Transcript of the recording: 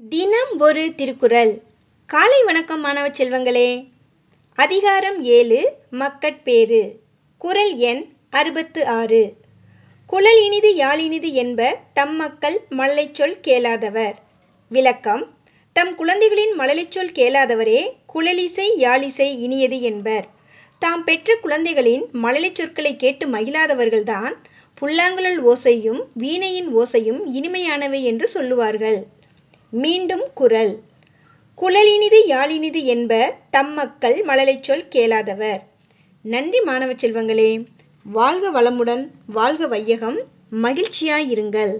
தினம் ஒரு திருக்குறள். காலை வணக்கம் மாணவ செல்வங்களே. அதிகாரம் ஏழு மக்கட்பேறு குறள் எண் அறுபத்து ஆறு. குழல் இனிது யாழினிது என்ப தம் மக்கள் மழலை சொல் கேளாதவர். விளக்கம் தம் குழந்தைகளின் மழலை சொல் கேளாதவரே குழலிசை யாழிசை இனியது என்பர். தாம் பெற்ற குழந்தைகளின் மழலை சொற்களை கேட்டு மகிழாதவர்கள்தான் புல்லாங்குழல் ஓசையும் வீணையின் ஓசையும் இனிமையானவை என்று சொல்லுவார்கள். மீண்டும் குறள் குழலினிது யாழினிது என்ப தம் மக்கள் மழலைச் சொல் கேளாதவர். நன்றி மாணவ செல்வங்களே. வாழ்க வளமுடன் வாழ்க வையகம். மகிழ்ச்சியாயிருங்கள்